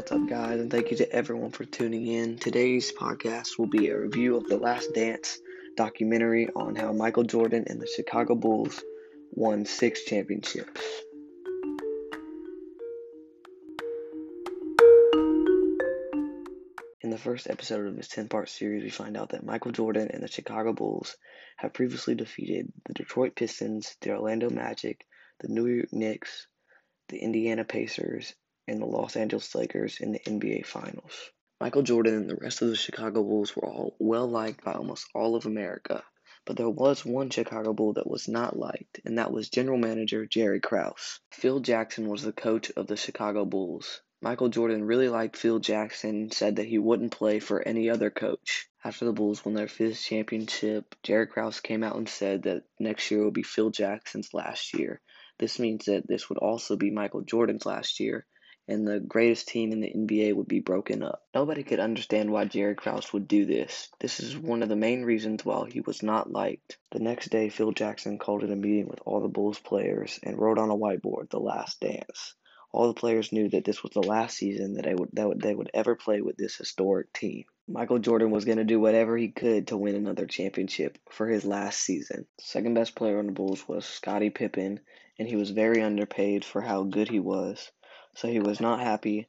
What's up, guys, and thank you to everyone for tuning in. Today's podcast will be a review of The Last Dance documentary on how Michael Jordan and the Chicago Bulls won six championships. In the first episode of this 10 part series, we find out that Michael Jordan and the Chicago Bulls have previously defeated the Detroit Pistons, the Orlando Magic, the New York Knicks, the Indiana Pacers, and the Los Angeles Lakers in the NBA Finals. Michael Jordan and the rest of the Chicago Bulls were all well liked by almost all of America, but there was one Chicago Bull that was not liked, and that was general manager Jerry Krause. Phil Jackson was the coach of the Chicago Bulls. Michael Jordan really liked Phil Jackson and said that he wouldn't play for any other coach. After the Bulls won their fifth championship, Jerry Krause came out and said that next year will be Phil Jackson's last year. This means that this would also be Michael Jordan's last year, and the greatest team in the NBA would be broken up. Nobody could understand why Jerry Krause would do this. This is one of the main reasons why he was not liked. The next day, Phil Jackson called in a meeting with all the Bulls players and wrote on a whiteboard, The Last Dance. All the players knew that this was the last season that they would, that would, they would ever play with this historic team. Michael Jordan was going to do whatever he could to win another championship for his last season. Second best player on the Bulls was Scottie Pippen, and he was very underpaid for how good he was so he was not happy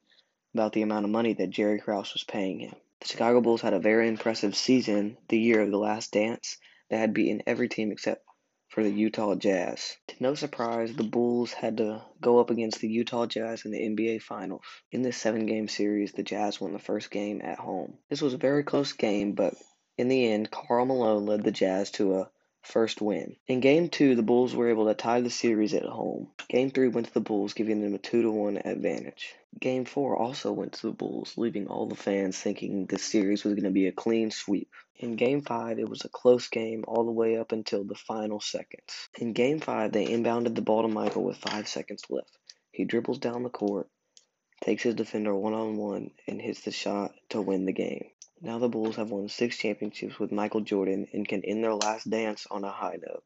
about the amount of money that Jerry Krause was paying him. The Chicago Bulls had a very impressive season the year of the last dance. They had beaten every team except for the Utah Jazz. To no surprise, the Bulls had to go up against the Utah Jazz in the NBA Finals. In this seven game series, the Jazz won the first game at home. This was a very close game, but in the end, Karl Malone led the Jazz to a first win. In game two, the Bulls were able to tie the series at home. Game three went to the Bulls, giving them a 2 to 1 advantage. Game four also went to the Bulls, leaving all the fans thinking the series was going to be a clean sweep. In game five, it was a close game all the way up until the final seconds. In game five, they inbounded the ball to Michael with five seconds left. He dribbles down the court, takes his defender one on one, and hits the shot to win the game. Now the Bulls have won six championships with Michael Jordan and can end their last dance on a high note.